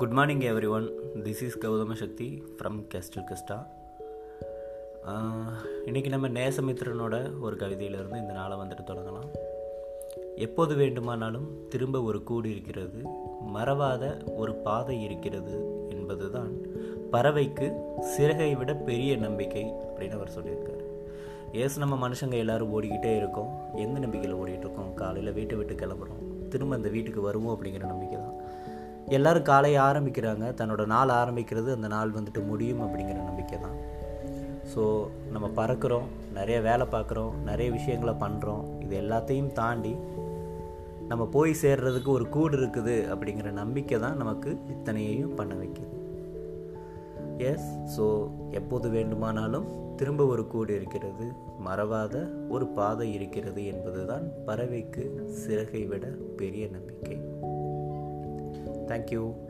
Good morning everyone this is Gautam Sakthi from castle கெஸ்டா இன்றைக்கி நம்ம நேசமித்ரனோட ஒரு கவிதையிலிருந்து இந்த நாளை வந்துட்டு தொடங்கலாம். எப்போது வேண்டுமானாலும் திரும்ப ஒரு கூடு இருக்கிறது மறவாத ஒரு பாதை இருக்கிறது என்பதுதான் பறவைக்கு சிறகை விட பெரிய நம்பிக்கை அப்படின்னு அவர் சொல்லியிருக்காரு. ஏசு நம்ம மனுஷங்க எல்லாரும் ஓடிக்கிட்டே இருக்கோம். எந்த நம்பிக்கையில் ஓடிட்டு இருக்கோம்? காலையில் வீட்டை விட்டு கிளம்புறோம். திரும்ப அந்த வீட்டுக்கு வருவோம் அப்படிங்கிற நம்பிக்கை தான் எல்லோரும் காலையை ஆரம்பிக்கிறாங்க. தன்னோட நாள் ஆரம்பிக்கிறது அந்த நாள் வந்துட்டு முடியும் அப்படிங்கிற நம்பிக்கை தான். ஸோ நம்ம பறக்கிறோம் நிறைய வேலை பார்க்குறோம் நிறைய விஷயங்களை பண்ணுறோம் இது எல்லாத்தையும் தாண்டி நம்ம போய் சேர்றதுக்கு ஒரு கூடு இருக்குது அப்படிங்கிற நம்பிக்கை தான் நமக்கு இத்தனையையும் பண்ண வைக்கிது. எஸ் ஸோ எப்போது வேண்டுமானாலும் திரும்ப ஒரு கூடு இருக்கிறது மறவாத ஒரு பாதை இருக்கிறது என்பதுதான் பறவைக்கு சிறகை விட பெரிய நம்பிக்கை. Thank you.